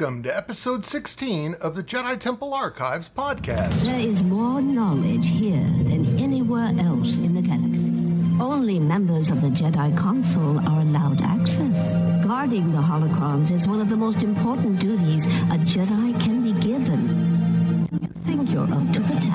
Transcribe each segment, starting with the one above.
Welcome to episode 16 of the Jedi Temple Archives podcast. There is more knowledge here than anywhere else in the galaxy. Only members of the Jedi Council are allowed access. Guarding the holocrons is one of the most important duties a Jedi can be given. You think you're up to the task?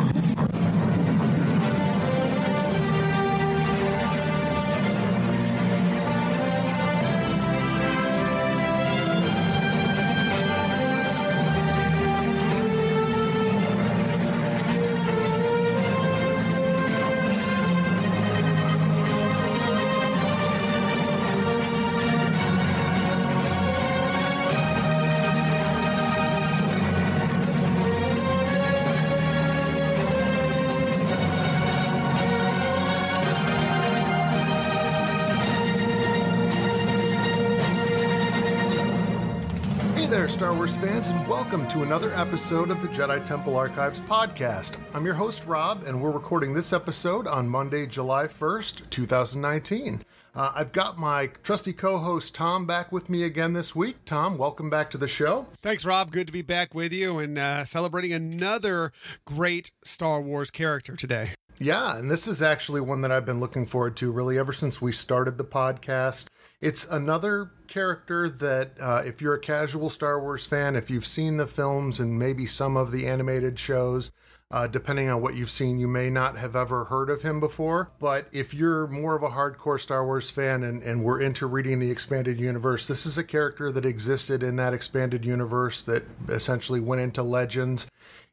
Welcome to another episode of the Jedi Temple Archives podcast. I'm your host, Rob, and we're recording this episode on Monday, July 1st, 2019. Uh, I've got my trusty co host, Tom, back with me again this week. Tom, welcome back to the show. Thanks, Rob. Good to be back with you and uh, celebrating another great Star Wars character today. Yeah, and this is actually one that I've been looking forward to really ever since we started the podcast. It's another character that, uh, if you're a casual Star Wars fan, if you've seen the films and maybe some of the animated shows, uh, depending on what you've seen, you may not have ever heard of him before. But if you're more of a hardcore Star Wars fan and, and we're into reading the expanded universe, this is a character that existed in that expanded universe that essentially went into Legends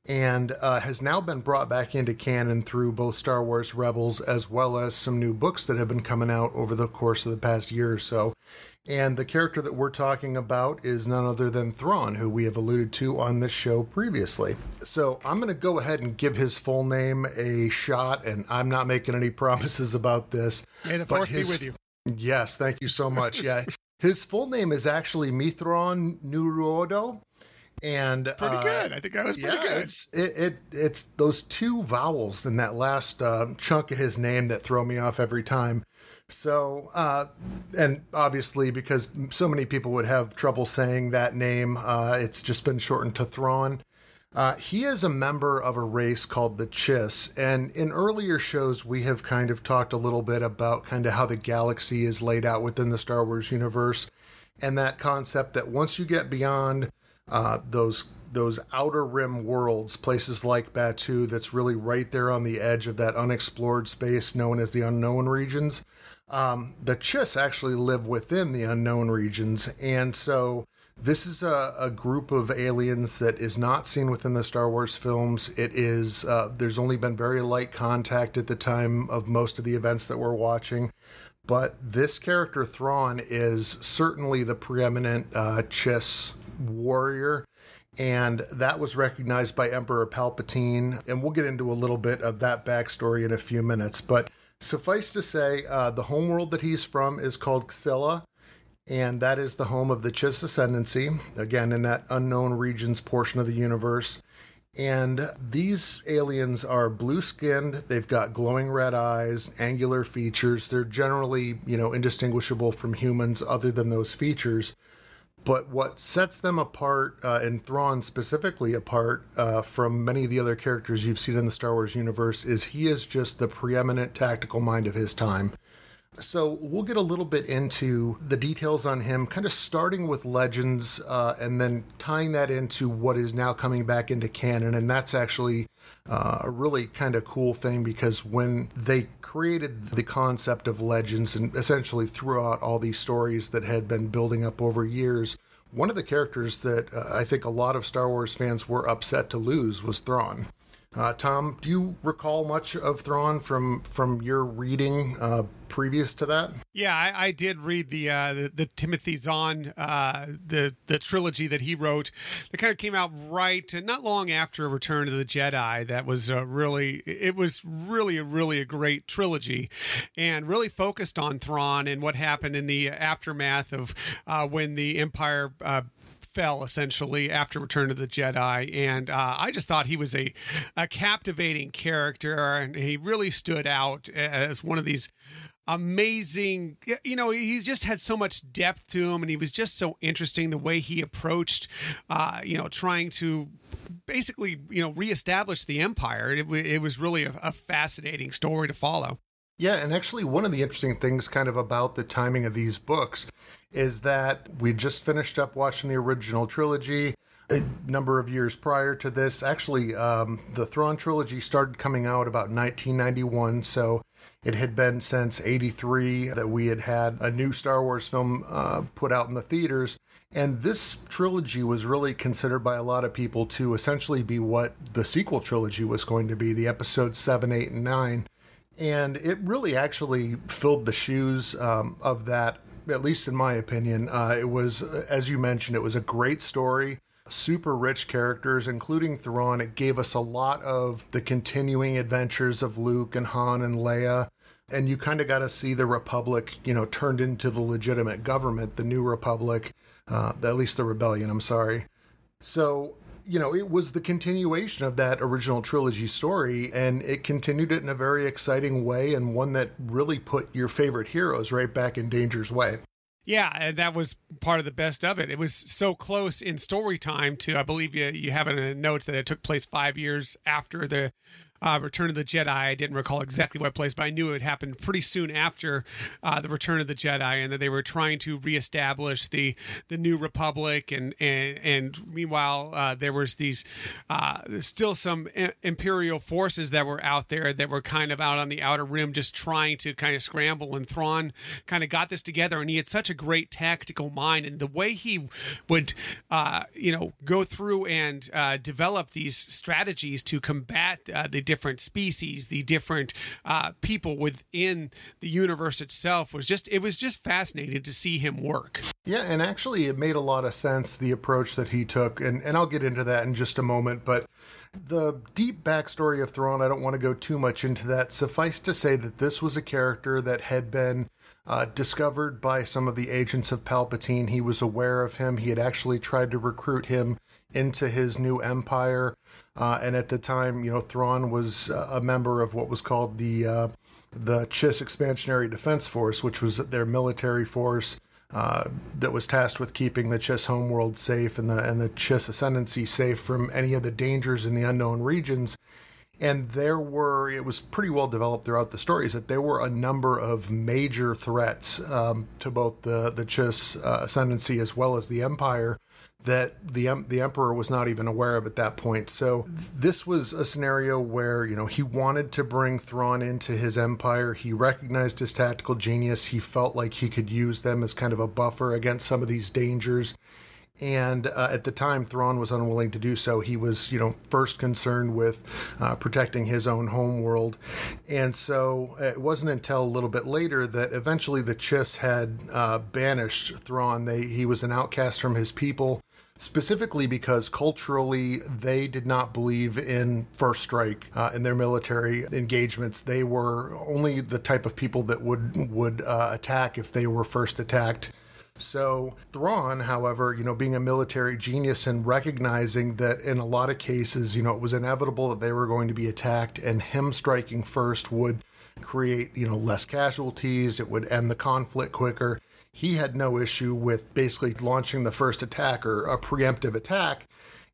and uh, has now been brought back into canon through both Star Wars Rebels as well as some new books that have been coming out over the course of the past year or so. And the character that we're talking about is none other than Thrawn, who we have alluded to on this show previously. So I'm going to go ahead and give his full name a shot, and I'm not making any promises about this. May the force his- be with you. Yes, thank you so much. Yeah. His full name is actually Mithron Nuruodo. And Pretty uh, good. I think that was pretty yeah, good. It's it, it it's those two vowels in that last uh, chunk of his name that throw me off every time. So, uh, and obviously because so many people would have trouble saying that name, uh, it's just been shortened to Thrawn. Uh, he is a member of a race called the Chiss, and in earlier shows we have kind of talked a little bit about kind of how the galaxy is laid out within the Star Wars universe, and that concept that once you get beyond uh, those those outer rim worlds, places like Batuu, that's really right there on the edge of that unexplored space known as the unknown regions. Um, the Chiss actually live within the unknown regions, and so this is a, a group of aliens that is not seen within the Star Wars films. It is uh, there's only been very light contact at the time of most of the events that we're watching. But this character Thrawn is certainly the preeminent uh, Chiss warrior, and that was recognized by Emperor Palpatine. And we'll get into a little bit of that backstory in a few minutes. But suffice to say, uh, the homeworld that he's from is called Csilla, and that is the home of the Chiss Ascendancy, again, in that unknown regions portion of the universe. And these aliens are blue skinned, they've got glowing red eyes, angular features. They're generally, you know, indistinguishable from humans other than those features. But what sets them apart, uh, and Thrawn specifically apart uh, from many of the other characters you've seen in the Star Wars universe, is he is just the preeminent tactical mind of his time. So we'll get a little bit into the details on him, kind of starting with Legends uh, and then tying that into what is now coming back into canon. And that's actually uh, a really kind of cool thing because when they created the concept of Legends and essentially threw out all these stories that had been building up over years, one of the characters that uh, I think a lot of Star Wars fans were upset to lose was Thrawn. Uh, Tom, do you recall much of Thrawn from from your reading uh, previous to that? Yeah, I, I did read the, uh, the the Timothy Zahn uh, the the trilogy that he wrote. That kind of came out right not long after Return of the Jedi. That was uh, really it was really really a great trilogy, and really focused on Thrawn and what happened in the aftermath of uh, when the Empire. Fell essentially after Return of the Jedi, and uh, I just thought he was a a captivating character, and he really stood out as one of these amazing you know he's just had so much depth to him and he was just so interesting the way he approached uh you know trying to basically you know reestablish the empire. It, it was really a, a fascinating story to follow. Yeah, and actually, one of the interesting things kind of about the timing of these books is that we just finished up watching the original trilogy a number of years prior to this. Actually, um, the Thrawn trilogy started coming out about 1991, so it had been since 83 that we had had a new Star Wars film uh, put out in the theaters. And this trilogy was really considered by a lot of people to essentially be what the sequel trilogy was going to be the episodes 7, 8, and 9. And it really actually filled the shoes um, of that, at least in my opinion. Uh, it was, as you mentioned, it was a great story super rich characters, including Thrawn. It gave us a lot of the continuing adventures of Luke and Han and Leia. And you kind of got to see the Republic, you know, turned into the legitimate government, the new Republic, uh, at least the rebellion, I'm sorry. So, you know, it was the continuation of that original trilogy story, and it continued it in a very exciting way and one that really put your favorite heroes right back in danger's way. Yeah, and that was part of the best of it. It was so close in story time to, I believe you you have in the notes that it took place five years after the uh, Return of the Jedi. I didn't recall exactly what place, but I knew it happened pretty soon after uh, the Return of the Jedi, and that they were trying to reestablish the the New Republic, and and and meanwhile uh, there was these uh, still some Imperial forces that were out there that were kind of out on the outer rim, just trying to kind of scramble. And Thrawn kind of got this together, and he had such a great tactical mind, and the way he would, uh, you know, go through and uh, develop these strategies to combat the different species, the different uh, people within the universe itself was just it was just fascinating to see him work. Yeah, and actually it made a lot of sense the approach that he took, and and I'll get into that in just a moment, but. The deep backstory of Thrawn, I don't want to go too much into that. Suffice to say that this was a character that had been uh, discovered by some of the agents of Palpatine. He was aware of him. He had actually tried to recruit him into his new empire. Uh, and at the time, you know, Thrawn was a member of what was called the uh, the Chiss Expansionary Defense Force, which was their military force uh, that was tasked with keeping the Chiss homeworld safe and the and the Chiss ascendancy safe from any of the dangers in the unknown regions. And there were, it was pretty well developed throughout the stories that there were a number of major threats um, to both the the Chiss uh, ascendancy as well as the Empire that the the emperor was not even aware of at that point. So this was a scenario where you know he wanted to bring Thrawn into his empire. He recognized his tactical genius. He felt like he could use them as kind of a buffer against some of these dangers. And uh, at the time, Thrawn was unwilling to do so. He was, you know, first concerned with uh, protecting his own homeworld. And so it wasn't until a little bit later that eventually the Chiss had uh, banished Thrawn. They, he was an outcast from his people specifically because culturally they did not believe in first strike uh, in their military engagements. They were only the type of people that would would uh, attack if they were first attacked. So Thrawn, however, you know, being a military genius and recognizing that in a lot of cases, you know, it was inevitable that they were going to be attacked, and him striking first would create, you know, less casualties. It would end the conflict quicker he had no issue with basically launching the first attack or a preemptive attack.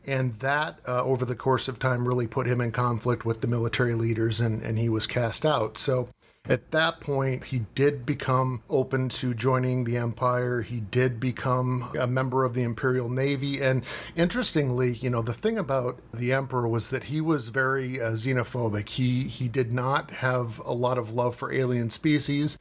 And that, uh, over the course of time, really put him in conflict with the military leaders, and, and he was cast out. So at that point, he did become open to joining the Empire. He did become a member of the Imperial Navy. And interestingly, you know, the thing about the Emperor was that he was very uh, xenophobic. He, he did not have a lot of love for alien species.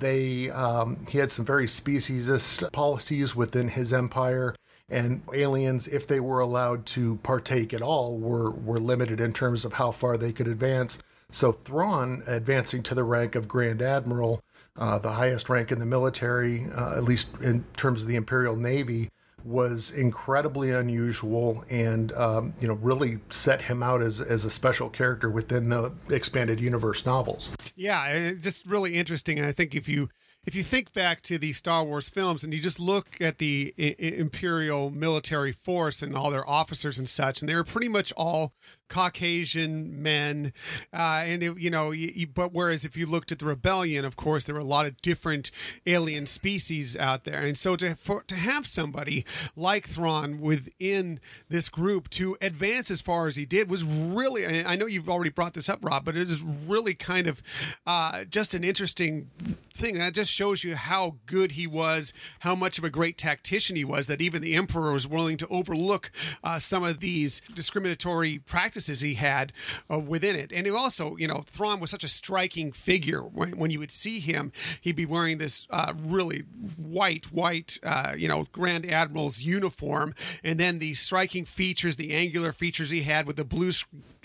They um, he had some very speciesist policies within his empire, and aliens, if they were allowed to partake at all, were were limited in terms of how far they could advance. So Thrawn, advancing to the rank of Grand Admiral, uh, the highest rank in the military, uh, at least in terms of the Imperial Navy, was incredibly unusual and um, you know really set him out as, as a special character within the expanded universe novels. Yeah just really interesting and i think if you if you think back to the Star Wars films and you just look at the I- Imperial military force and all their officers and such, and they were pretty much all Caucasian men, uh, and it, you know, you, but whereas if you looked at the rebellion, of course, there were a lot of different alien species out there, and so to for, to have somebody like Thrawn within this group to advance as far as he did was really. I know you've already brought this up, Rob, but it is really kind of uh, just an interesting thing. That just shows you how good he was, how much of a great tactician he was. That even the Emperor was willing to overlook uh, some of these discriminatory practices he had uh, within it. And it also, you know, Thrawn was such a striking figure. When, when you would see him, he'd be wearing this uh, really white, white, uh, you know, Grand Admiral's uniform, and then the striking features, the angular features he had with the blue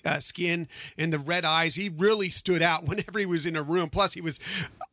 uh, skin and the red eyes. He really stood out whenever he was in a room. Plus, he was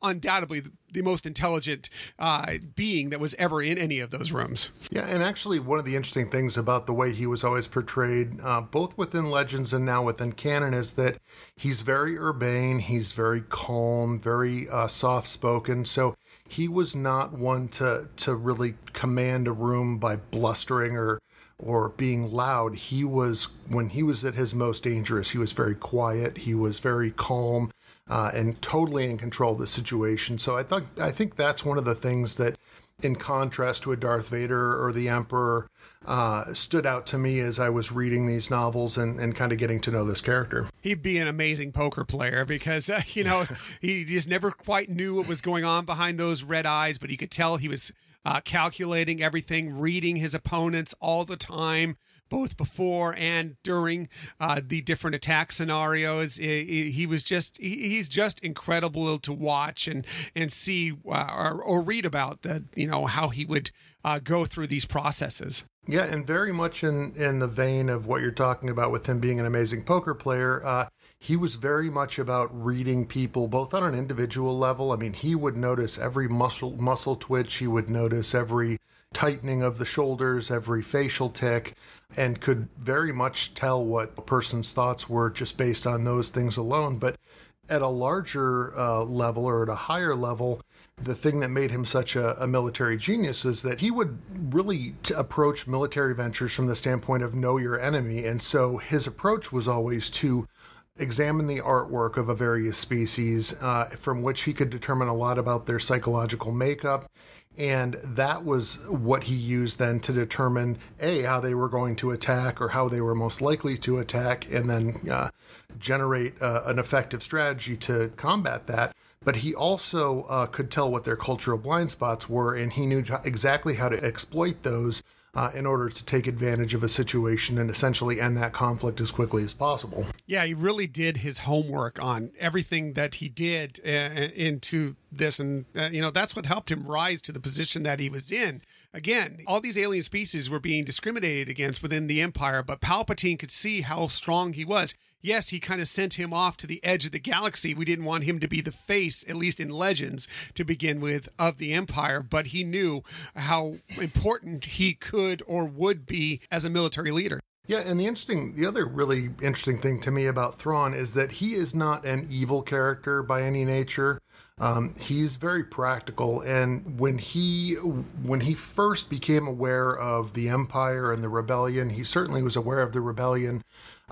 undoubtedly the most intelligent uh, being that was ever in any of those rooms. Yeah, and actually, one of the interesting things about the way he was always portrayed, uh, both within Legends and now within canon, is that he's very urbane, he's very calm, very uh, soft spoken. So he was not one to to really command a room by blustering or or being loud. He was, when he was at his most dangerous, he was very quiet, he was very calm. Uh, and totally in control of the situation. So I thought I think that's one of the things that, in contrast to a Darth Vader or the Emperor, uh, stood out to me as I was reading these novels and, and kind of getting to know this character. He'd be an amazing poker player because uh, you know he just never quite knew what was going on behind those red eyes, but he could tell he was uh, calculating everything, reading his opponents all the time, both before and during uh, the different attack scenarios. He, was just he's just incredible to watch and and see uh, or, or, read about the you know how he would uh, go through these processes. Yeah, and very much in in the vein of what you're talking about with him being an amazing poker player. Uh, he was very much about reading people both on an individual level. I mean, he would notice every muscle muscle twitch, he would notice every tightening of the shoulders, every facial tick, and could very much tell what a person's thoughts were just based on those things alone. But at a larger uh, level or at a higher level, the thing that made him such a, a military genius is that he would really t- approach military ventures from the standpoint of know your enemy. And so his approach was always to examine the artwork of a various species uh, from which he could determine a lot about their psychological makeup. And that was what he used then to determine A, how they were going to attack or how they were most likely to attack, and then uh, generate uh, an effective strategy to combat that. But he also uh, could tell what their cultural blind spots were, and he knew exactly how to exploit those uh, in order to take advantage of a situation and essentially end that conflict as quickly as possible. Yeah, he really did his homework on everything that he did uh, into this, and uh, you know that's what helped him rise to the position that he was in. Again, all these alien species were being discriminated against within the Empire, but Palpatine could see how strong he was yes, he kind of sent him off to the edge of the galaxy. We didn't want him to be the face, at least in Legends, to begin with, of the Empire, but he knew how important he could or would be as a military leader. Yeah, and the interesting, the other really interesting thing to me about Thrawn is that he is not an evil character by any nature. Um, he's very practical, and when he when he first became aware of the Empire and the rebellion, he certainly was aware of the rebellion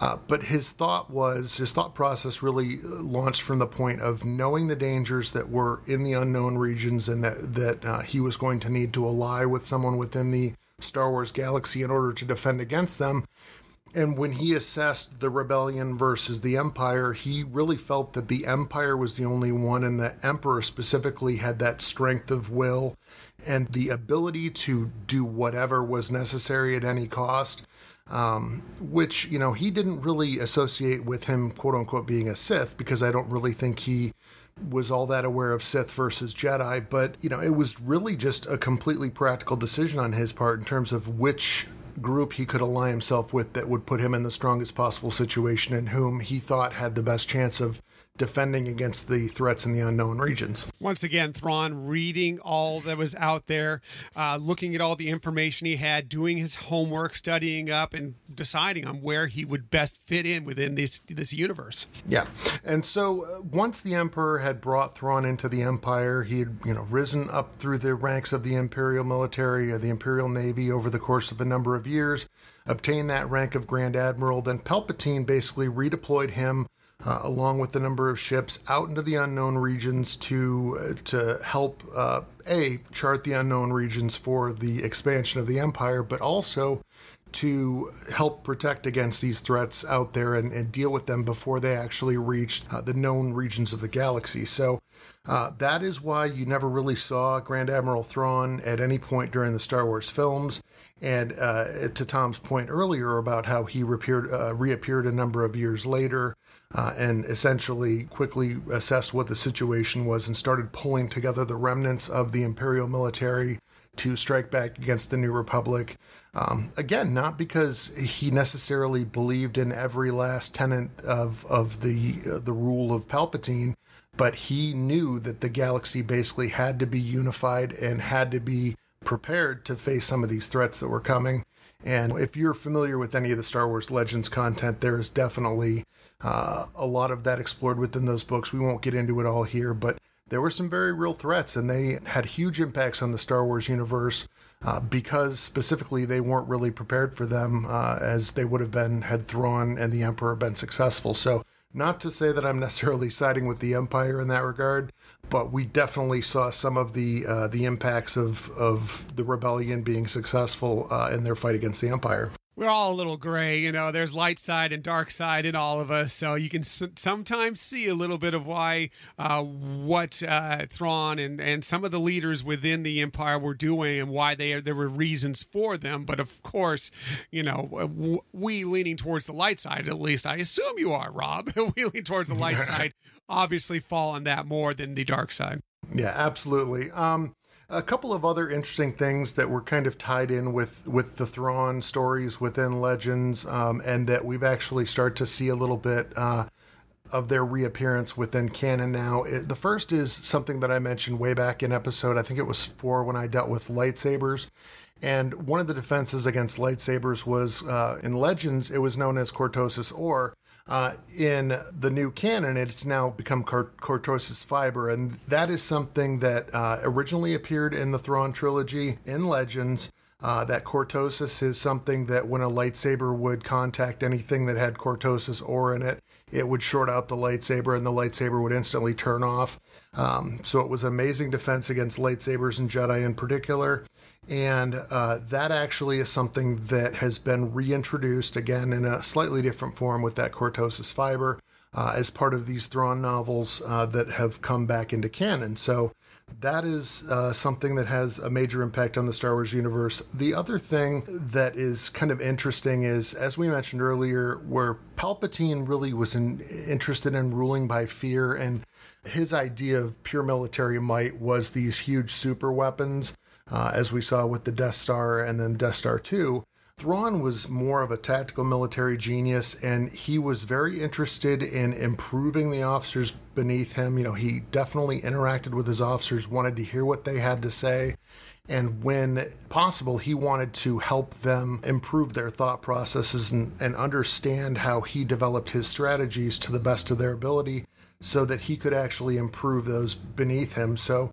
uh, but his thought was, his thought process really uh, launched from the point of knowing the dangers that were in the unknown regions and that, that uh, he was going to need to ally with someone within the Star Wars galaxy in order to defend against them. And when he assessed the rebellion versus the Empire, he really felt that the Empire was the only one, and the Emperor specifically had that strength of will and the ability to do whatever was necessary at any cost um, which you know he didn't really associate with him quote unquote being a Sith because I don't really think he was all that aware of Sith versus Jedi, but you know it was really just a completely practical decision on his part in terms of which group he could ally himself with that would put him in the strongest possible situation and whom he thought had the best chance of defending against the threats in the unknown regions. Once again, Thrawn reading all that was out there, uh, looking at all the information he had, doing his homework, studying up, and deciding on where he would best fit in within this this universe. Yeah, and so uh, once the Emperor had brought Thrawn into the Empire, he had you know risen up through the ranks of the Imperial military or the Imperial Navy over the course of a number of years, obtained that rank of Grand Admiral. Then Palpatine basically redeployed him uh, along with the number of ships out into the unknown regions to uh, to help uh, a chart the unknown regions for the expansion of the empire, but also to help protect against these threats out there and, and deal with them before they actually reached uh, the known regions of the galaxy. So. Uh, that is why you never really saw Grand Admiral Thrawn at any point during the Star Wars films. And uh, to Tom's point earlier about how he reappeared, uh, reappeared a number of years later uh, and essentially quickly assessed what the situation was and started pulling together the remnants of the Imperial military to strike back against the New Republic. Um, again, not because he necessarily believed in every last tenet of of the uh, the rule of Palpatine, but he knew that the galaxy basically had to be unified and had to be prepared to face some of these threats that were coming. And if you're familiar with any of the Star Wars Legends content, there is definitely uh, a lot of that explored within those books. We won't get into it all here, but there were some very real threats, and they had huge impacts on the Star Wars universe uh, because specifically they weren't really prepared for them uh, as they would have been had Thrawn and the Emperor been successful. So, not to say that I'm necessarily siding with the Empire in that regard, but we definitely saw some of the uh, the impacts of of the rebellion being successful uh, in their fight against the Empire we're all a little gray, you know. There's light side and dark side in all of us, so you can s- sometimes see a little bit of why uh, what uh, Thrawn and and some of the leaders within the Empire were doing and why they there were reasons for them. But of course, you know, we leaning towards the light side, at least I assume you are, Rob. we lean towards the light side, obviously fall on that more than the dark side. Yeah, absolutely. Um, a couple of other interesting things that were kind of tied in with with the Thrawn stories within Legends, um, and that we've actually started to see a little bit uh, of their reappearance within canon now. It, the first is something that I mentioned way back in episode, I think it was four when I dealt with lightsabers. And one of the defenses against lightsabers was uh, in Legends, it was known as cortosis ore. Uh, in the new canon, it's now become cortosis fiber, and that is something that uh, originally appeared in the Thrawn trilogy in Legends. Uh, that cortosis is something that when a lightsaber would contact anything that had cortosis ore in it, it would short out the lightsaber and the lightsaber would instantly turn off. Um, so it was amazing defense against lightsabers and Jedi in particular. And uh, that actually is something that has been reintroduced again in a slightly different form with that cortosis fiber uh, as part of these Thrawn novels uh, that have come back into canon. So that is uh, something that has a major impact on the Star Wars universe. The other thing that is kind of interesting is, as we mentioned earlier, where Palpatine really was in, interested in ruling by fear, and his idea of pure military might was these huge super weapons uh, as we saw with the Death Star and then Death Star 2. Thrawn was more of a tactical military genius, and he was very interested in improving the officers beneath him. You know, he definitely interacted with his officers, wanted to hear what they had to say, and when possible, he wanted to help them improve their thought processes and, and understand how he developed his strategies to the best of their ability so that he could actually improve those beneath him. So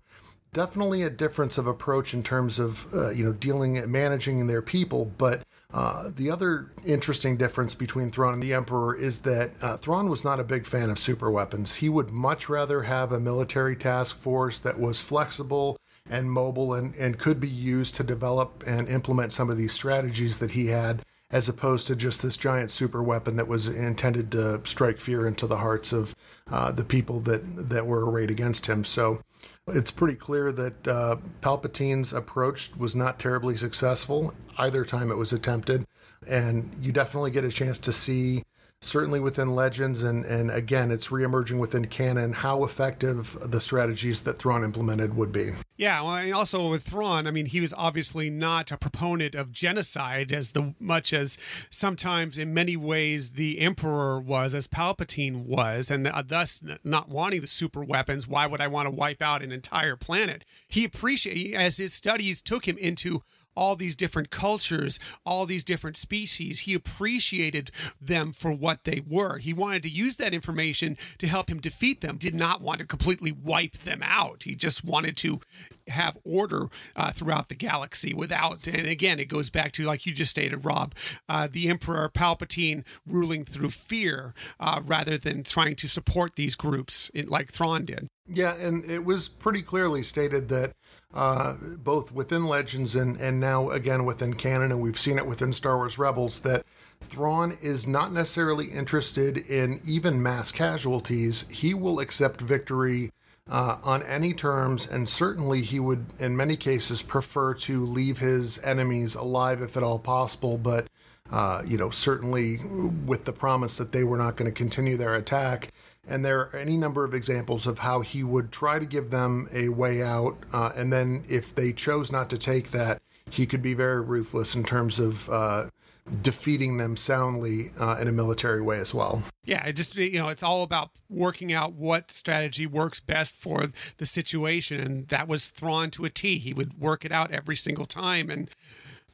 definitely a difference of approach in terms of uh, you know dealing and managing their people but uh, the other interesting difference between Thrawn and the Emperor is that uh, Thrawn was not a big fan of super weapons. He would much rather have a military task force that was flexible and mobile and, and could be used to develop and implement some of these strategies that he had, as opposed to just this giant super weapon that was intended to strike fear into the hearts of uh, the people that, that were arrayed against him. So it's pretty clear that uh, Palpatine's approach was not terribly successful either time it was attempted. And you definitely get a chance to see certainly within Legends, and, and again, it's reemerging within canon, how effective the strategies that Thrawn implemented would be. Yeah, well, and also with Thrawn, I mean, he was obviously not a proponent of genocide as the much as sometimes, in many ways, the Emperor was, as Palpatine was, and uh, thus not wanting the super weapons. Why would I want to wipe out an entire planet? He appreciated as his studies took him into all these different cultures, all these different species. He appreciated them for what they were. He wanted to use that information to help him defeat them, did not want to completely wipe them out. He just wanted to have order uh, throughout the galaxy without, and again, it goes back to, like you just stated, Rob, uh, the Emperor Palpatine ruling through fear uh, rather than trying to support these groups in, like Thrawn did. Yeah, and it was pretty clearly stated that uh, both within Legends and, and now again within canon, and we've seen it within Star Wars Rebels, that Thrawn is not necessarily interested in even mass casualties. He will accept victory uh, on any terms, and certainly he would, in many cases, prefer to leave his enemies alive if at all possible. But uh, you know, certainly with the promise that they were not going to continue their attack. And there are any number of examples of how he would try to give them a way out. Uh, and then if they chose not to take that, he could be very ruthless in terms of uh, defeating them soundly uh, in a military way as well. Yeah, it just you know, it's all about working out what strategy works best for the situation, and that was Thrawn to a T. He would work it out every single time, and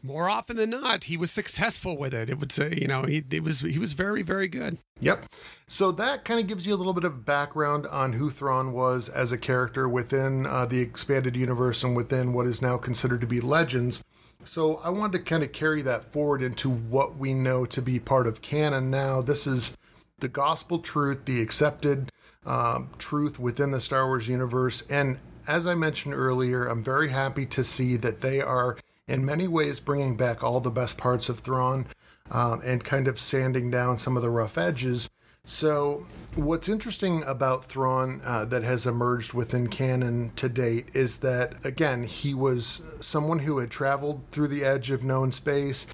more often than not, he was successful with it. It would say, you know, he was he was very very good. Yep. So that kind of gives you a little bit of background on who Thrawn was as a character within uh, the expanded universe and within what is now considered to be Legends. So I wanted to kind of carry that forward into what we know to be part of canon now. This is the gospel truth, the accepted um, truth within the Star Wars universe, and as I mentioned earlier, I'm very happy to see that they are in many ways bringing back all the best parts of Thrawn um, and kind of sanding down some of the rough edges. So, what's interesting about Thrawn uh, that has emerged within canon to date is that, again, he was someone who had traveled through the edge of known space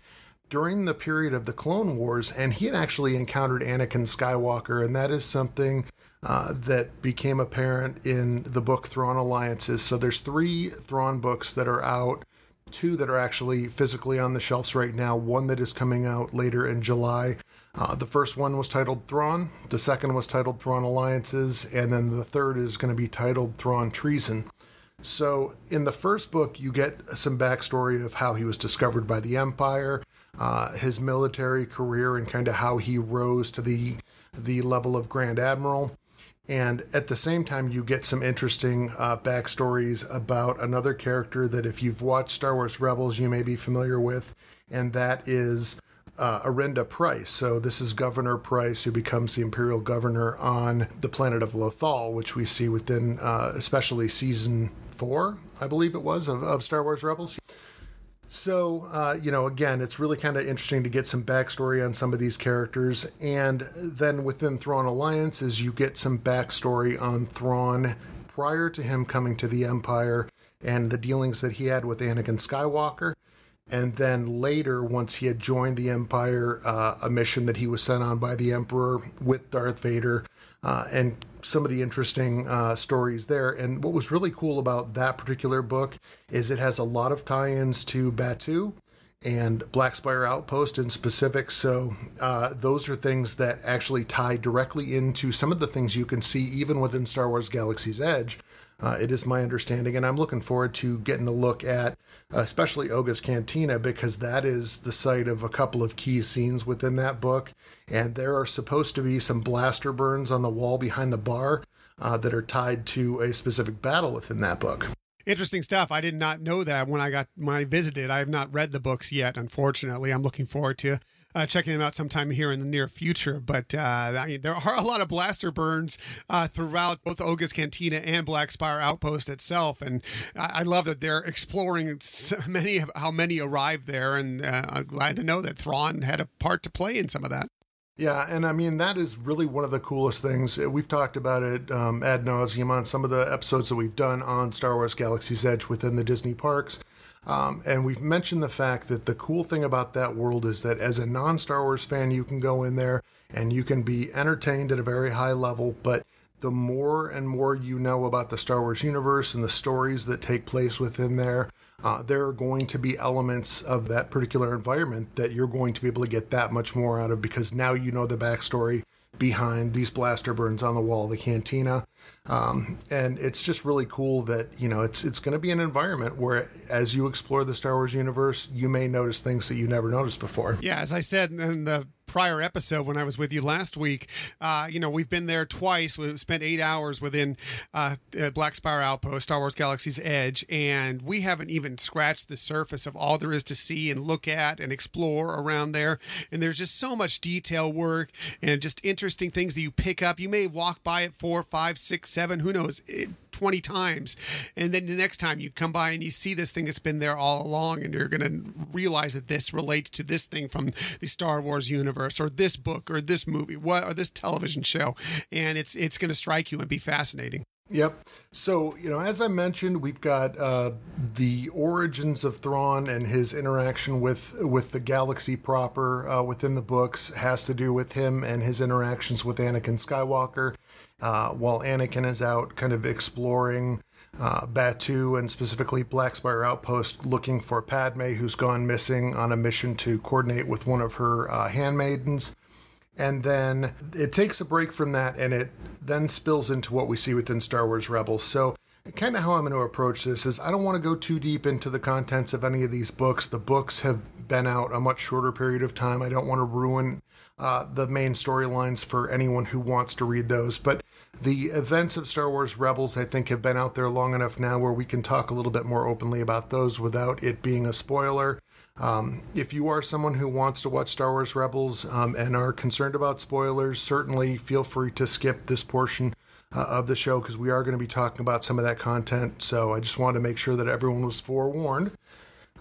during the period of the Clone Wars, and he had actually encountered Anakin Skywalker, and that is something uh, that became apparent in the book Thrawn Alliances. So, there's three Thrawn books that are out two that are actually physically on the shelves right now, one that is coming out later in July. Uh, the first one was titled Thrawn, the second was titled Thrawn Alliances, and then the third is going to be titled Thrawn Treason. So, in the first book, you get some backstory of how he was discovered by the Empire, uh, his military career, and kind of how he rose to the the level of Grand Admiral. And at the same time, you get some interesting uh, backstories about another character that, if you've watched Star Wars Rebels, you may be familiar with, and that is uh, Arihnda Pryce. So, this is Governor Pryce, who becomes the Imperial Governor on the planet of Lothal, which we see within uh, especially season four, I believe it was, of, of Star Wars Rebels. So, uh, you know, again, it's really kind of interesting to get some backstory on some of these characters. And then within Thrawn Alliances, you get some backstory on Thrawn prior to him coming to the Empire and the dealings that he had with Anakin Skywalker. And then later, once he had joined the Empire, uh, a mission that he was sent on by the Emperor with Darth Vader, uh, and some of the interesting uh, stories there. And what was really cool about that particular book is it has a lot of tie ins to Batuu and Black Spire Outpost in specific. So uh, those are things that actually tie directly into some of the things you can see even within Star Wars Galaxy's Edge. Uh, it is my understanding, and I'm looking forward to getting a look at, especially Oga's Cantina, because that is the site of a couple of key scenes within that book. And there are supposed to be some blaster burns on the wall behind the bar uh, that are tied to a specific battle within that book. Interesting stuff. I did not know that when I got when I visited. I have not read the books yet. Unfortunately, I'm looking forward to uh, checking them out sometime here in the near future. But uh, there are a lot of blaster burns uh, throughout both Oga's Cantina and Black Spire Outpost itself, and I, I love that they're exploring so many of how many arrived there, and uh, I'm glad to know that Thrawn had a part to play in some of that. Yeah, and I mean that is really one of the coolest things. We've talked about it um, ad nauseum on some of the episodes that we've done on Star Wars Galaxy's Edge within the Disney parks. Um, and we've mentioned the fact that the cool thing about that world is that as a non Star Wars fan, you can go in there and you can be entertained at a very high level, but the more and more you know about the Star Wars universe and the stories that take place within there, uh, there are going to be elements of that particular environment that you're going to be able to get that much more out of because now you know the backstory behind these blaster burns on the wall the cantina. Um, and it's just really cool that you know it's it's going to be an environment where, as you explore the Star Wars universe, you may notice things that you never noticed before. Yeah, as I said in the prior episode when I was with you last week, uh, you know, we've been there twice. We've spent eight hours within uh, Black Spire Outpost, Star Wars Galaxy's Edge, and we haven't even scratched the surface of all there is to see and look at and explore around there. And there's just so much detail work and just interesting things that you pick up. You may walk by it four, five, six, seven, who knows? It, 20 times. And then the next time you come by and you see this thing that's been there all along, and you're going to realize that this relates to this thing from the Star Wars universe, or this book, or this movie, what, or this television show. And it's, it's going to strike you and be fascinating. Yep. So, you know, as I mentioned, we've got uh, the origins of Thrawn and his interaction with with the galaxy proper uh, within the books has to do with him and his interactions with Anakin Skywalker uh, while Anakin is out kind of exploring uh, Batuu and specifically Black Spire Outpost looking for Padme, who's gone missing on a mission to coordinate with one of her uh, handmaidens. And then it takes a break from that and it then spills into what we see within Star Wars Rebels. So, kind of how I'm going to approach this is I don't want to go too deep into the contents of any of these books. The books have been out a much shorter period of time. I don't want to ruin uh, the main storylines for anyone who wants to read those. But the events of Star Wars Rebels, I think, have been out there long enough now where we can talk a little bit more openly about those without it being a spoiler. Um, if you are someone who wants to watch Star Wars Rebels um, and are concerned about spoilers, certainly feel free to skip this portion uh, of the show because we are going to be talking about some of that content. So I just wanted to make sure that everyone was forewarned.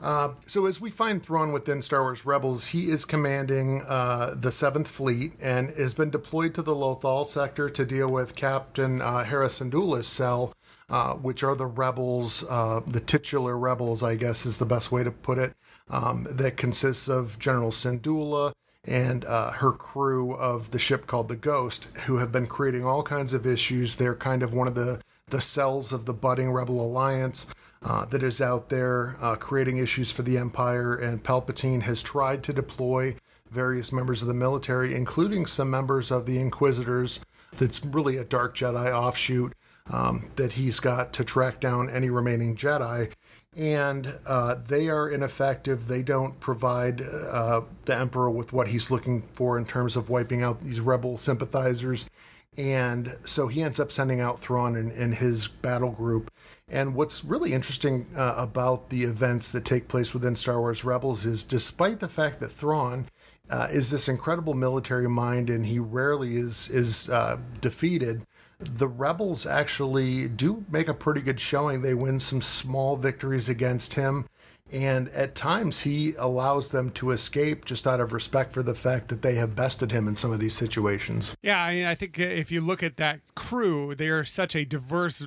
Uh, so as we find Thrawn within Star Wars Rebels, he is commanding uh, the Seventh Fleet and has been deployed to the Lothal sector to deal with Captain uh, Hera Syndulla's cell, uh, which are the rebels, uh, the titular rebels, I guess is the best way to put it. Um, that consists of General Syndulla and uh, her crew of the ship called the Ghost, who have been creating all kinds of issues. They're kind of one of the the cells of the budding rebel alliance uh, that is out there uh, creating issues for the Empire, and Palpatine has tried to deploy various members of the military, including some members of the Inquisitors. That's really a Dark Jedi offshoot um, that he's got to track down any remaining Jedi. And uh, they are ineffective. They don't provide uh, the Emperor with what he's looking for in terms of wiping out these rebel sympathizers. And so he ends up sending out Thrawn and, and his battle group and what's really interesting uh, about the events that take place within Star Wars Rebels is despite the fact that Thrawn uh, is this incredible military mind and he rarely is is uh, defeated, the rebels actually do make a pretty good showing. They win some small victories against him. And at times, he allows them to escape just out of respect for the fact that they have bested him in some of these situations. Yeah, I, mean, I think if you look at that crew, they are such a diverse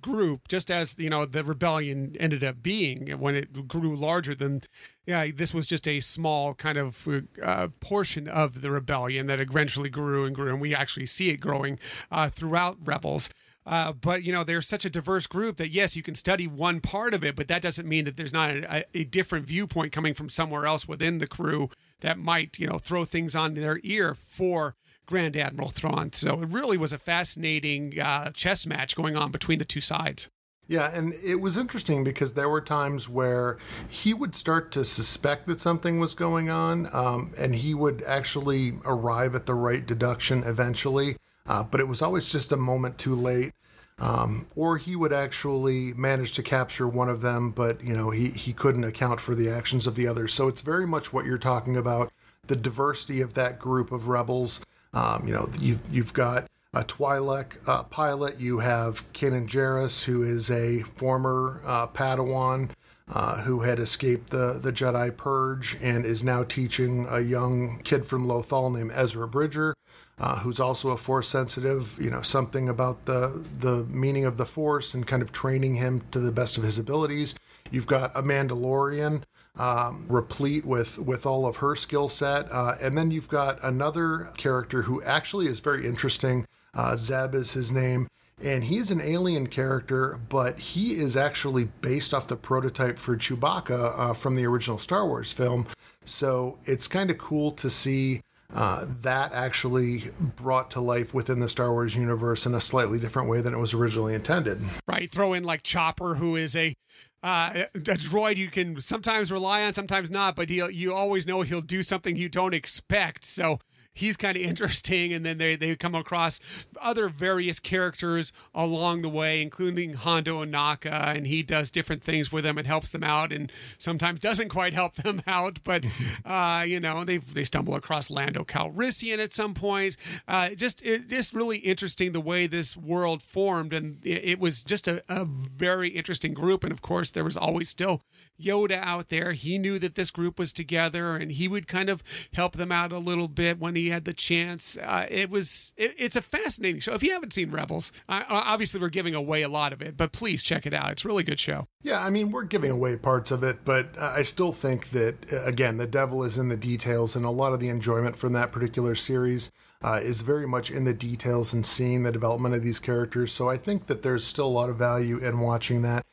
group, just as you know the rebellion ended up being when it grew larger than. Yeah, this was just a small kind of uh, portion of the rebellion that eventually grew and grew, and we actually see it growing uh, throughout Rebels. Uh, but you know, they're such a diverse group that yes, you can study one part of it, but that doesn't mean that there's not a, a different viewpoint coming from somewhere else within the crew that might you know throw things on their ear for Grand Admiral Thrawn. So it really was a fascinating uh, chess match going on between the two sides. Yeah, and it was interesting because there were times where he would start to suspect that something was going on, um, and he would actually arrive at the right deduction eventually uh, but it was always just a moment too late. Um, or he would actually manage to capture one of them, but you know he he couldn't account for the actions of the others. So it's very much what you're talking about, the diversity of that group of rebels. Um, you know, you've you've got a Twi'lek uh, pilot. You have Kanan Jarrus, who is a former uh, Padawan. Uh, who had escaped the, the Jedi Purge and is now teaching a young kid from Lothal named Ezra Bridger uh, who's also a force sensitive, you know, something about the the meaning of the force and kind of training him to the best of his abilities. You've got a Mandalorian um, replete with with all of her skill set. Uh, and then you've got another character who actually is very interesting. Uh, Zeb is his name. And he's an alien character, but he is actually based off the prototype for Chewbacca uh, from the original Star Wars film. So it's kind of cool to see uh, that actually brought to life within the Star Wars universe in a slightly different way than it was originally intended. Right. Throw in like Chopper, who is a uh, a droid you can sometimes rely on, sometimes not, but he you always know he'll do something you don't expect. So he's kind of interesting. And then they, they come across other various characters along the way, including Hondo Ohnaka. and he does different things with them and helps them out, and sometimes doesn't quite help them out. But uh, you know, they they stumble across Lando Calrissian at some point. Uh, just it, just really interesting the way this world formed, and it, it was just a, a very interesting group. And of course, there was always still Yoda out there. He knew that this group was together, and he would kind of help them out a little bit when he had the chance. Uh, it was it, it's a fascinating show. If you haven't seen Rebels, obviously we're giving away a lot of it, but please check it out. It's a really good show. Yeah, I mean we're giving away parts of it, but I still think that uh, again the devil is in the details, and a lot of the enjoyment from that particular series. Uh, is very much in the details and seeing the development of these characters. So I think that there's still a lot of value in watching that.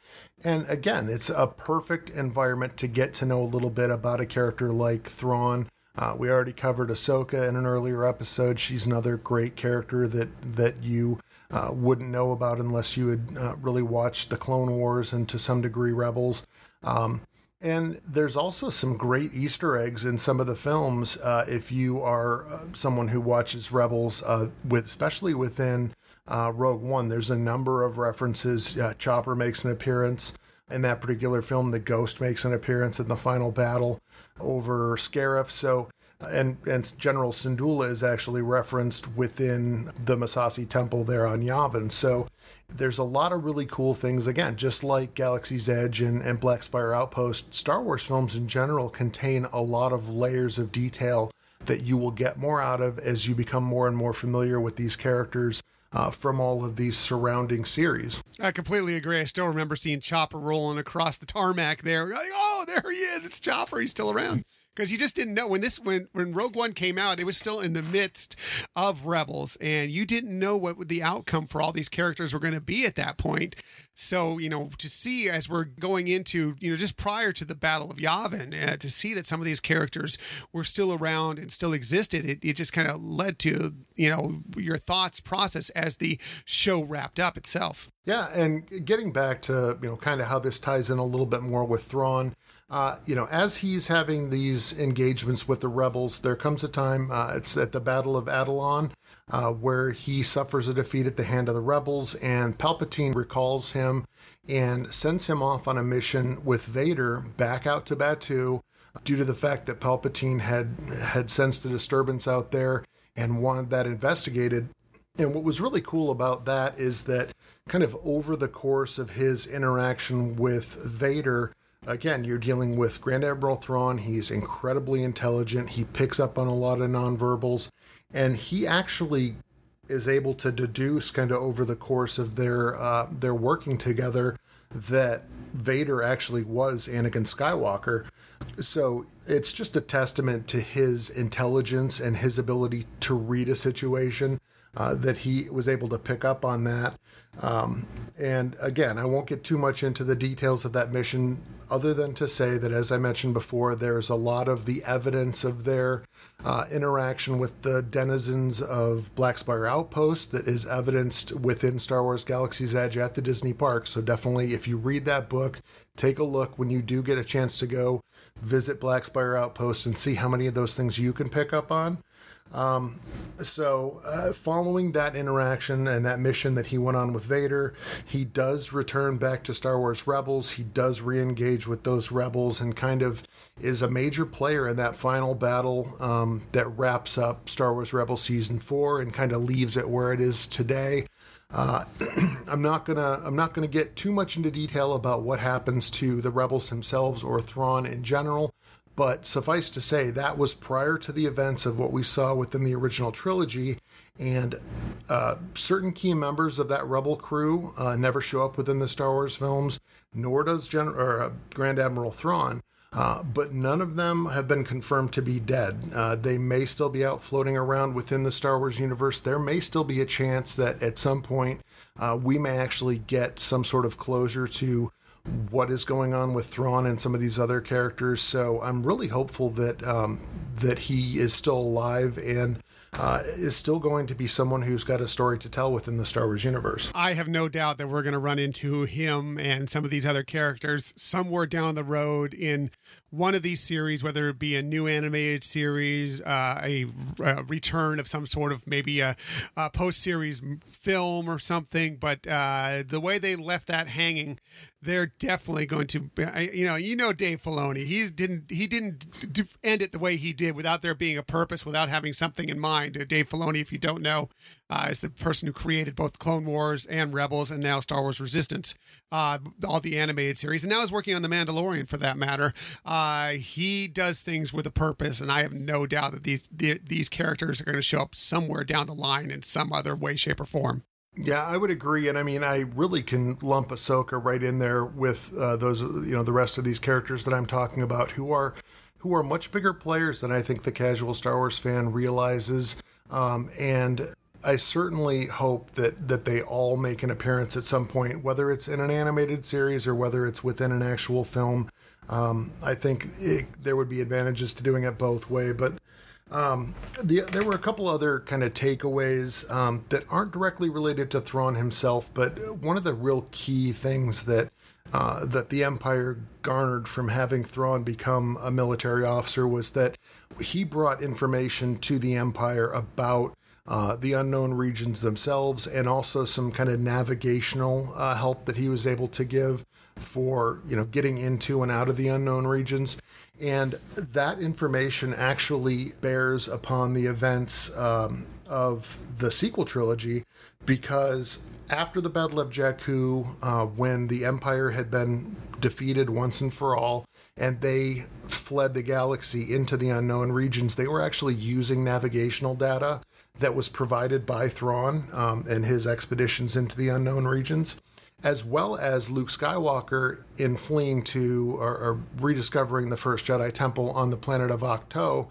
And again, it's a perfect environment to get to know a little bit about a character like Thrawn, uh, we already covered Ahsoka in an earlier episode. She's another great character that that you uh, wouldn't know about unless you had uh, really watched the Clone Wars and to some degree Rebels. Um, and there's also some great Easter eggs in some of the films. Uh, if you are uh, someone who watches Rebels, uh, with especially within Rogue One, there's a number of references. Chopper makes an appearance in that particular film. The Ghost makes an appearance in the final battle over Scarif. So, and and General Syndulla is actually referenced within the Massassi Temple there on Yavin. So there's a lot of really cool things. Again, just like Galaxy's Edge and, and Black Spire Outpost, Star Wars films in general contain a lot of layers of detail that you will get more out of as you become more and more familiar with these characters uh, from all of these surrounding series. I completely agree. I still remember seeing Chopper rolling across the tarmac there. Like, oh, there he is. It's Chopper. He's still around because you just didn't know when this when when Rogue One came out, it was still in the midst of Rebels, and you didn't know what the outcome for all these characters were going to be at that point. So you know to see as we're going into you know just prior to the Battle of Yavin, uh, to see that some of these characters were still around and still existed, it, it just kind of led to you know your thoughts process as the show wrapped up itself. Yeah, and getting back to you know kind of how this ties in a little bit more with Thrawn uh, you know, as he's having these engagements with the rebels, there comes a time, uh, it's at the Battle of Atollon, uh, where he suffers a defeat at the hand of the rebels, and Palpatine recalls him and sends him off on a mission with Vader back out to Batuu due to the fact that Palpatine had had sensed a disturbance out there and wanted that investigated. And what was really cool about that is that kind of over the course of his interaction with Vader, again, you're dealing with Grand Admiral Thrawn. He's incredibly intelligent. He picks up on a lot of nonverbals, and he actually is able to deduce, kind of over the course of their uh, their working together, that Vader actually was Anakin Skywalker. So it's just a testament to his intelligence and his ability to read a situation uh, that he was able to pick up on that. Um, and again, I won't get too much into the details of that mission, other than to say that, as I mentioned before, there's a lot of the evidence of their uh, interaction with the denizens of Blackspire Outpost that is evidenced within Star Wars Galaxy's Edge at the Disney park. So definitely, if you read that book, take a look when you do get a chance to go visit Blackspire Outpost and see how many of those things you can pick up on. Um, so, uh, following that interaction and that mission that he went on with Vader, he does return back to Star Wars Rebels. He does re engage with those rebels and kind of is a major player in that final battle um, that wraps up Star Wars Rebels Season 4 and kind of leaves it where it is today. Uh, I'm not gonna I'm not gonna get too much into detail about what happens to the rebels themselves or Thrawn in general. But suffice to say, that was prior to the events of what we saw within the original trilogy. And uh, certain key members of that Rebel crew uh, never show up within the Star Wars films, nor does Gen- or, uh, Grand Admiral Thrawn. Uh, but none of them have been confirmed to be dead. Uh, they may still be out floating around within the Star Wars universe. There may still be a chance that at some point uh, we may actually get some sort of closure to what is going on with Thrawn and some of these other characters. So I'm really hopeful that um, that he is still alive and uh, is still going to be someone who's got a story to tell within the Star Wars universe. I have no doubt that we're going to run into him and some of these other characters somewhere down the road in one of these series, whether it be a new animated series, uh, a, a, return of some sort of maybe a, a post series film or something. But uh, the way they left that hanging, they're definitely going to, you know, you know, Dave Filoni, he didn't, he didn't end it the way he did without there being a purpose, without having something in mind. Uh, Dave Filoni, if you don't know, uh, is the person who created both Clone Wars and Rebels, and now Star Wars Resistance, uh, all the animated series, and now is working on the Mandalorian for that matter. Uh, he does things with a purpose, and I have no doubt that these the, these characters are going to show up somewhere down the line in some other way, shape, or form. Yeah, I would agree, and I mean, I really can lump Ahsoka right in there with uh, those, you know, the rest of these characters that I'm talking about, who are who are much bigger players than I think the casual Star Wars fan realizes. Um, and I certainly hope that that they all make an appearance at some point, whether it's in an animated series or whether it's within an actual film. Um, I think it, there would be advantages to doing it both way, but um, the, there were a couple other kind of takeaways um, that aren't directly related to Thrawn himself, but one of the real key things that uh, that the Empire garnered from having Thrawn become a military officer was that he brought information to the Empire about uh, the unknown regions themselves, and also some kind of navigational uh, help that he was able to give for you know getting into and out of the unknown regions. And that information actually bears upon the events um, of the sequel trilogy because after the Battle of Jakku, uh, when the Empire had been defeated once and for all, and they fled the galaxy into the unknown regions, they were actually using navigational data that was provided by Thrawn um, and his expeditions into the unknown regions, as well as Luke Skywalker in fleeing to or, or rediscovering the first Jedi Temple on the planet of Ahch-To.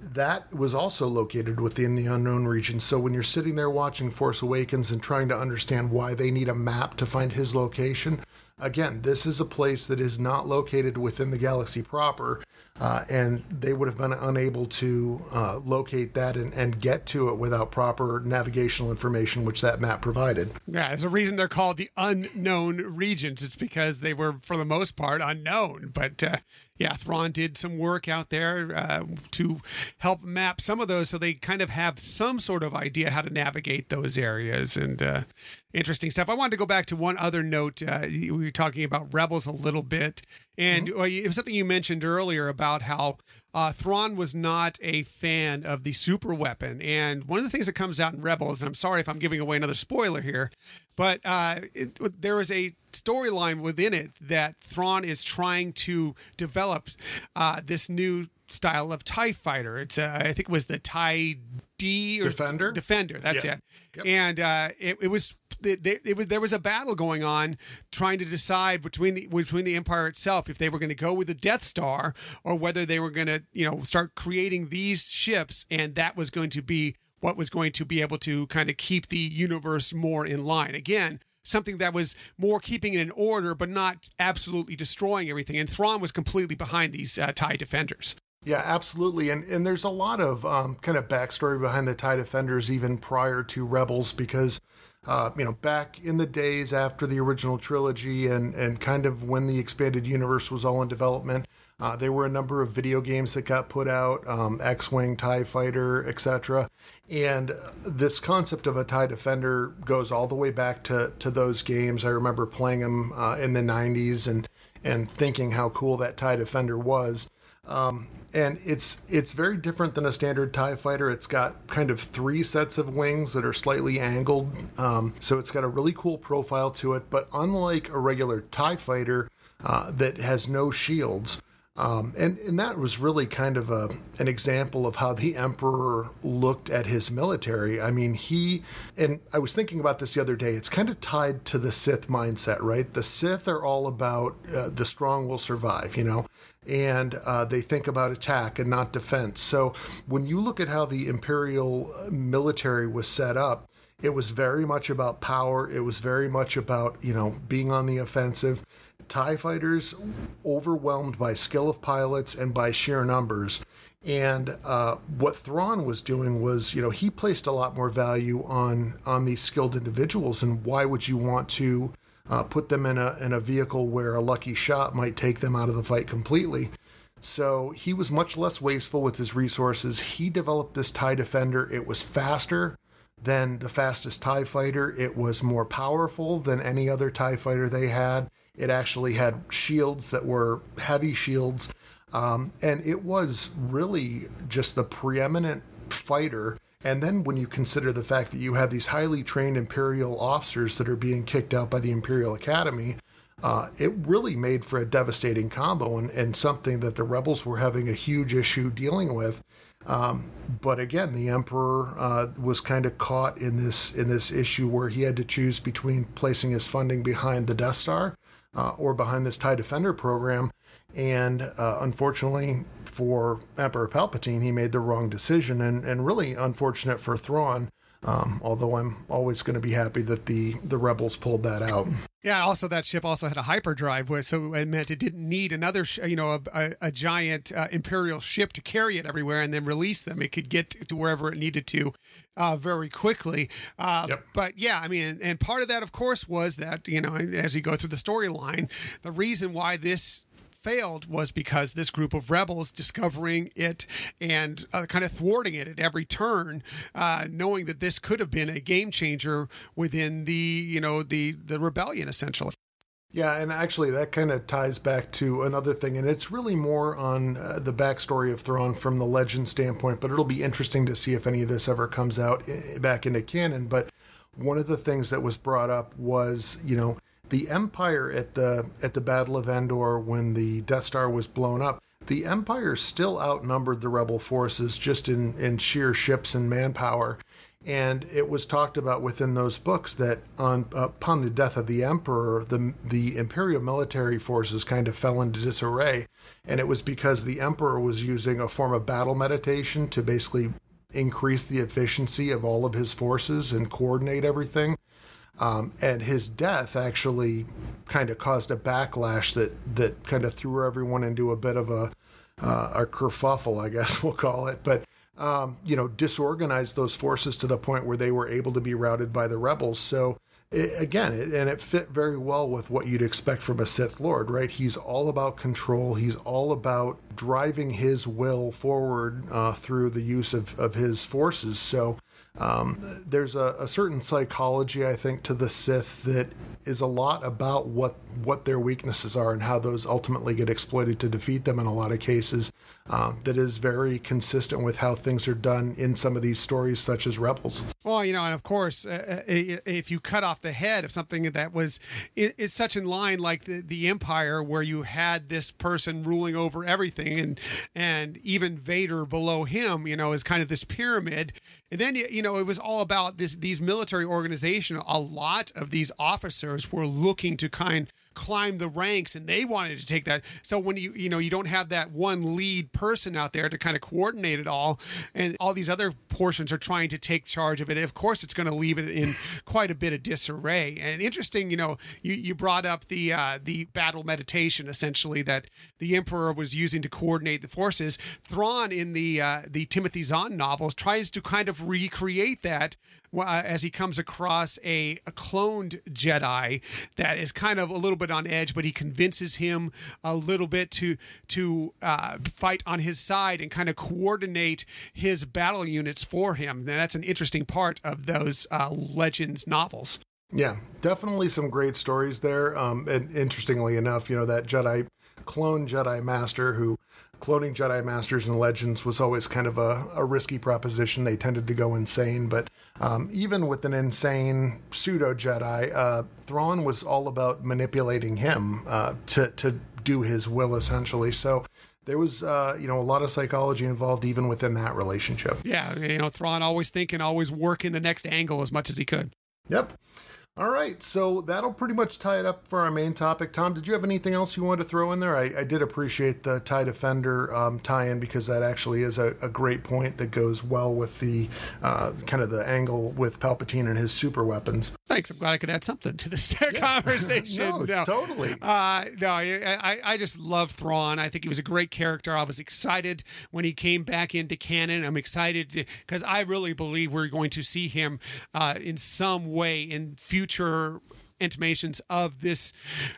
That was also located within the unknown region. So when you're sitting there watching Force Awakens and trying to understand why they need a map to find his location, again, this is a place that is not located within the galaxy proper uh, and they would have been unable to uh, locate that and, and, get to it without proper navigational information, which that map provided. Yeah, there's a reason they're called the unknown regions. It's because they were, for the most part, unknown. But uh, yeah, Thrawn did some work out there uh, to help map some of those so they kind of have some sort of idea how to navigate those areas. And uh, interesting stuff. I wanted to go back to one other note. Uh, we were talking about Rebels a little bit, and mm-hmm. it was something you mentioned earlier about how uh, Thrawn was not a fan of the super weapon. And one of the things that comes out in Rebels, and I'm sorry if I'm giving away another spoiler here, but uh, it, there is a storyline within it that Thrawn is trying to develop uh, this new style of TIE fighter. It's, uh, I think it was the TIE D or Defender. Defender, that's yeah. it. Yep. And uh, it, it was it, it was there was a battle going on trying to decide between the between the empire itself if they were going to go with the Death Star or whether they were going to you know start creating these ships and that was going to be what was going to be able to kind of keep the universe more in line. Again something that was more keeping it in order but not absolutely destroying everything. And Thrawn was completely behind these uh, TIE defenders. Yeah, absolutely. And and there's a lot of um, kind of backstory behind the TIE Defenders even prior to Rebels because uh, you know, back in the days after the original trilogy and, and kind of when the expanded universe was all in development, uh, there were a number of video games that got put out, um, X-wing, Tie Fighter, etc. And this concept of a Tie Defender goes all the way back to to those games. I remember playing them uh, in the '90s and and thinking how cool that Tie Defender was. Um, and it's it's very different than a standard Tie fighter. It's got kind of three sets of wings that are slightly angled, um, so it's got a really cool profile to it. But unlike a regular Tie fighter uh, that has no shields, um, and and that was really kind of a an example of how the emperor looked at his military. I mean, he and I was thinking about this the other day. It's kind of tied to the Sith mindset, right? The Sith are all about uh, the strong will survive. You know, and uh, they think about attack and not defense. So when you look at how the imperial uh, military was set up, it was very much about power. It was very much about you know being on the offensive. TIE fighters overwhelmed by skill of pilots and by sheer numbers. And uh, what Thrawn was doing was, you know, he placed a lot more value on on these skilled individuals. And why would you want to uh, put them in a in a vehicle where a lucky shot might take them out of the fight completely? So he was much less wasteful with his resources. He developed this TIE Defender. It was faster than the fastest TIE fighter. It was more powerful than any other TIE fighter they had. It actually had shields that were heavy shields. Um, and it was really just the preeminent fighter. And then when you consider the fact that you have these highly trained Imperial officers that are being kicked out by the Imperial Academy, uh, it really made for a devastating combo and, and something that the rebels were having a huge issue dealing with. Um, but again, the emperor uh, was kind of caught in this in this issue where he had to choose between placing his funding behind the Death Star uh, or behind this TIE Defender program. And uh, unfortunately for Emperor Palpatine, he made the wrong decision, and, and really unfortunate for Thrawn. Um, although I'm always going to be happy that the the rebels pulled that out. Yeah. Also, that ship also had a hyperdrive, so it meant it didn't need another, you know, a, a, a giant uh, imperial ship to carry it everywhere and then release them. It could get to wherever it needed to uh, very quickly. Uh, yep. But yeah, I mean, and part of that, of course, was that you know, as you go through the storyline, the reason why this failed was because this group of rebels discovering it and uh, kind of thwarting it at every turn, uh, knowing that this could have been a game changer within the you know the the rebellion essentially. Yeah, and actually, that kind of ties back to another thing, and it's really more on uh, the backstory of Thrawn from the legend standpoint. But it'll be interesting to see if any of this ever comes out eh, back into canon. But one of the things that was brought up was, you know, the Empire at the at the Battle of Endor when the Death Star was blown up, the Empire still outnumbered the Rebel forces just in in sheer ships and manpower. And it was talked about within those books that on upon the death of the Emperor, the the Imperial military forces kind of fell into disarray, and it was because the Emperor was using a form of battle meditation to basically increase the efficiency of all of his forces and coordinate everything. Um, and his death actually kind of caused a backlash that that kind of threw everyone into a bit of a uh, a kerfuffle, I guess we'll call it. But um, you know, disorganized those forces to the point where they were able to be routed by the rebels. So it, again, it, and it fit very well with what you'd expect from a Sith Lord, right? He's all about control. He's all about driving his will forward uh, through the use of, of his forces. So um, there's a, a, certain psychology, I think, to the Sith that is a lot about what what their weaknesses are and how those ultimately get exploited to defeat them in a lot of cases. Um, that is very consistent with how things are done in some of these stories, such as Rebels. Well, you know, and of course, uh, uh if you cut off the head of something that was it's such in line like the, the Empire, where you had this person ruling over everything, and and even Vader below him, you know, is kind of this pyramid. And then you know it was all about this these military organization. A lot of these officers were looking to kind climb the ranks and they wanted to take that. So when you you know you don't have that one lead person out there to kind of coordinate it all, and all these other portions are trying to take charge of it. Of course, it's going to leave it in quite a bit of disarray. And interesting, you know, you, you brought up the uh, the battle meditation essentially that the emperor was using to coordinate the forces. Thrawn in the uh, the Timothy Zahn novels tries to kind of recreate that uh, as he comes across a, a, cloned Jedi that is kind of a little bit on edge, but he convinces him a little bit to to uh, fight on his side and kind of coordinate his battle units for him. And that's an interesting part of those uh, Legends novels. Yeah, definitely some great stories there. Um, and interestingly enough, you know that Jedi clone Jedi Master who cloning Jedi Masters and Legends was always kind of a, a risky proposition. They tended to go insane, but um, even with an insane pseudo Jedi, uh, Thrawn was all about manipulating him uh, to to do his will, essentially. So there was uh, you know a lot of psychology involved even within that relationship. Yeah, you know Thrawn always thinking, always working the next angle as much as he could. Yep. All right, so that'll pretty much tie it up for our main topic. Tom, did you have anything else you wanted to throw in there? I, I did appreciate the TIE Defender um, tie-in because that actually is a, a, great point that goes well with the uh, kind of the angle with Palpatine and his super weapons. Thanks. I'm glad I could add something to this yeah. conversation. no, no, totally. Uh, no, I, I just love Thrawn. I think he was a great character. I was excited when he came back into canon. I'm excited because I really believe we're going to see him uh, in some way in future future intimations of this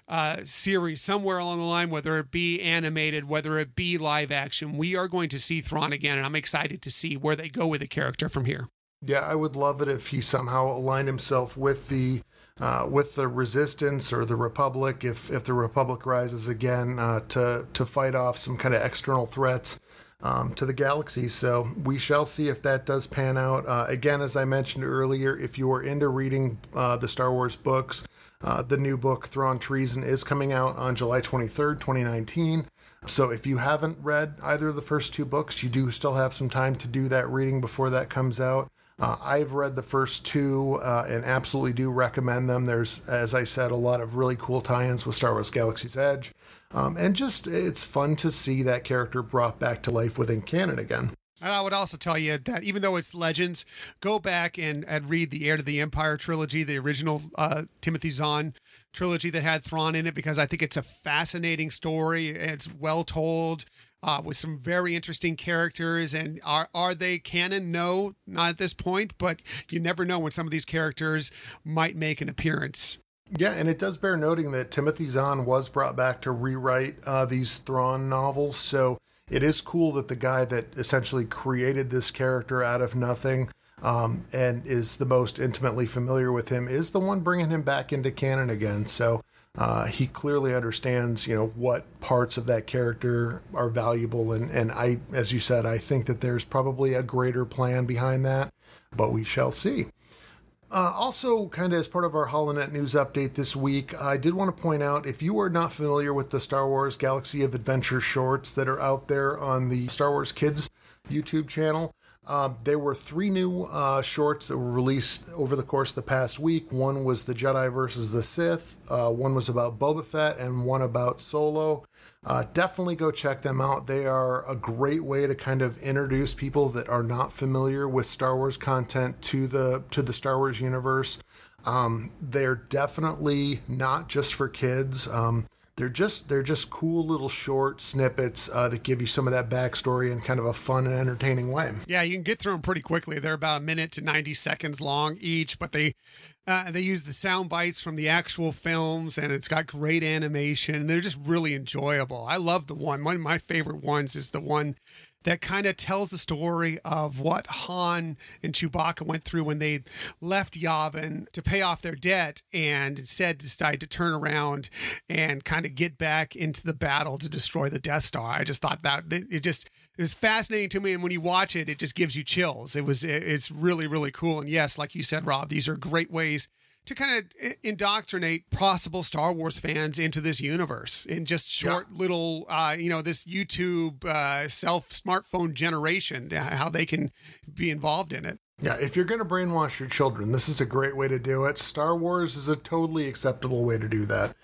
uh, series somewhere along the line, whether it be animated, whether it be live action. We are going to see Thrawn again, and I'm excited to see where they go with the character from here. Yeah, I would love it if he somehow aligned himself with the uh, with the resistance or the republic if if the republic rises again uh, to to fight off some kind of external threats um, to the galaxy. So we shall see if that does pan out. Uh, again, as I mentioned earlier, if you are into reading uh, the Star Wars books, uh, the new book, Thrawn Treason, is coming out on July 23rd, 2019. So if you haven't read either of the first two books, you do still have some time to do that reading before that comes out. Uh, I've read the first two uh, and absolutely do recommend them. There's, as I said, a lot of really cool tie ins with Star Wars Galaxy's Edge. Um, and just it's fun to see that character brought back to life within canon again. And I would also tell you that even though it's legends, go back and, and read the Heir to the Empire trilogy, the original uh, Timothy Zahn trilogy that had Thrawn in it, because I think it's a fascinating story. It's well told. Uh, with some very interesting characters. And are are they canon? No, not at this point. But you never know when some of these characters might make an appearance. Yeah, and it does bear noting that Timothy Zahn was brought back to rewrite uh, these Thrawn novels. So it is cool that the guy that essentially created this character out of nothing um, and is the most intimately familiar with him is the one bringing him back into canon again. So uh, he clearly understands, you know, what parts of that character are valuable. And, and I, as you said, I think that there's probably a greater plan behind that, but we shall see. Uh, also, kind of as part of our HoloNet news update this week, I did want to point out if you are not familiar with the Star Wars Galaxy of Adventure shorts that are out there on the Star Wars Kids YouTube channel, uh, there were three new uh, shorts that were released over the course of the past week. One was the Jedi versus the Sith, uh, one was about Boba Fett, and one about Solo. Uh, definitely go check them out. They are a great way to kind of introduce people that are not familiar with Star Wars content to the to the Star Wars universe. Um, they're definitely not just for kids. Um, they're just they're just cool little short snippets uh, that give you some of that backstory in kind of a fun and entertaining way. Yeah, you can get through them pretty quickly. They're about a minute to ninety seconds long each, but they uh, they use the sound bites from the actual films, and it's got great animation. They're just really enjoyable. I love the one. One of my favorite ones is the one that kind of tells the story of what Han and Chewbacca went through when they left Yavin to pay off their debt and instead decided to turn around and kind of get back into the battle to destroy the Death Star. I just thought that it just is fascinating to me. And when you watch it, it just gives you chills. It was, it's really, really cool. And yes, like you said, Rob, these are great ways to kind of indoctrinate possible Star Wars fans into this universe in just short yeah. little, uh, you know, this YouTube uh, self smartphone generation, uh, how they can be involved in it. Yeah, if you're going to brainwash your children, this is a great way to do it. Star Wars is a totally acceptable way to do that.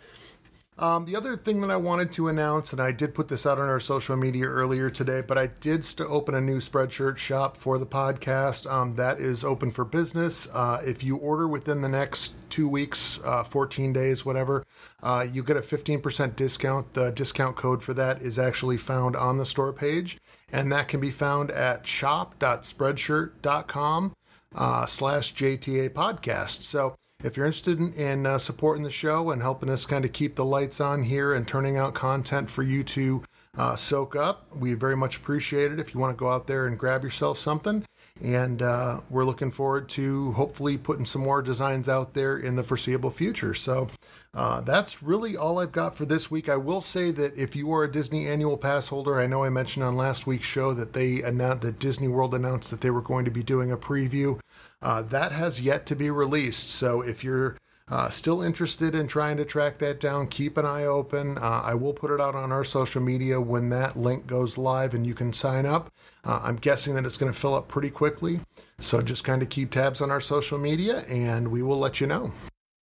Um, the other thing that I wanted to announce, and I did put this out on our social media earlier today, but I did st- open a new Spreadshirt shop for the podcast. Um, that is open for business. Uh, if you order within the next two weeks, uh, 14 days, whatever, uh, you get a 15% discount. The discount code for that is actually found on the store page, and that can be found at shop.spreadshirt.com uh, slash JTA podcast. So if you're interested in, in uh, supporting the show and helping us kind of keep the lights on here and turning out content for you to uh, soak up, we very much appreciate it. If you want to go out there and grab yourself something, and uh, we're looking forward to hopefully putting some more designs out there in the foreseeable future. So uh, that's really all I've got for this week. I will say that if you are a Disney annual pass holder, I know I mentioned on last week's show that they announced that Disney World announced that they were going to be doing a preview uh, that has yet to be released. So if you're uh, still interested in trying to track that down, keep an eye open. Uh, I will put it out on our social media when that link goes live and you can sign up. Uh, I'm guessing that it's going to fill up pretty quickly. So just kind of keep tabs on our social media and we will let you know.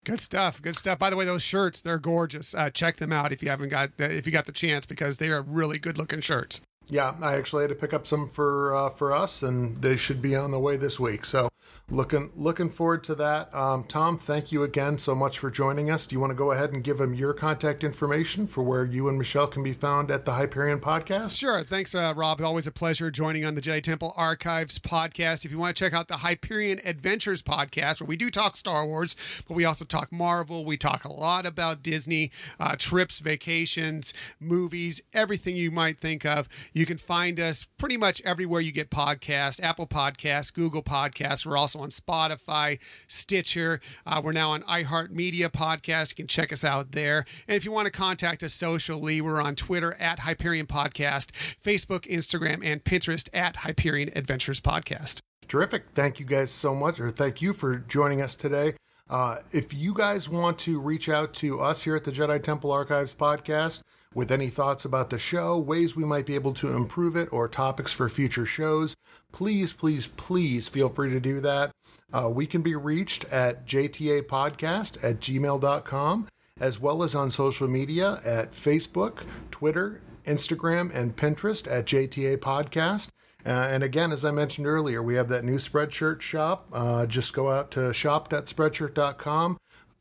Good stuff. Good stuff. By the way, those shirts, they're gorgeous. Uh, check them out if you haven't got uh, if you got the chance because they are really good looking shirts. Yeah, I actually had to pick up some for uh, for us, and they should be on the way this week. So looking looking forward to that. Um, Tom, thank you again so much for joining us. Do you want to go ahead and give them your contact information for where you and Michelle can be found at the Hyperion podcast? Sure. Thanks, uh, Rob. Always a pleasure joining on the Jedi Temple Archives podcast. If you want to check out the Hyperion Adventures podcast, where we do talk Star Wars, but we also talk Marvel. We talk a lot about Disney, uh, trips, vacations, movies, everything you might think of. You can find us pretty much everywhere you get podcasts Apple Podcasts, Google Podcasts. We're also on Spotify, Stitcher. Uh, we're now on iHeartMedia Podcast. You can check us out there. And if you want to contact us socially, we're on Twitter at Hyperion Podcast, Facebook, Instagram, and Pinterest at Hyperion Adventures Podcast. Terrific. Thank you guys so much, or thank you for joining us today. Uh, if you guys want to reach out to us here at the Jedi Temple Archives podcast with any thoughts about the show, ways we might be able to improve it, or topics for future shows, please, please, please feel free to do that. Uh, we can be reached at jtapodcast at gmail.com, as well as on social media at Facebook, Twitter, Instagram, and Pinterest at JTA Podcast. Uh, and again, as I mentioned earlier, we have that new Spreadshirt shop. Uh, just go out to shop.spreadshirt.com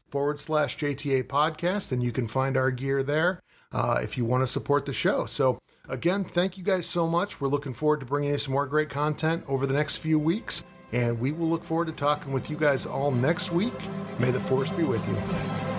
forward slash JTA podcast, and you can find our gear there uh, if you want to support the show. So, again, thank you guys so much. We're looking forward to bringing you some more great content over the next few weeks, and we will look forward to talking with you guys all next week. May the force be with you.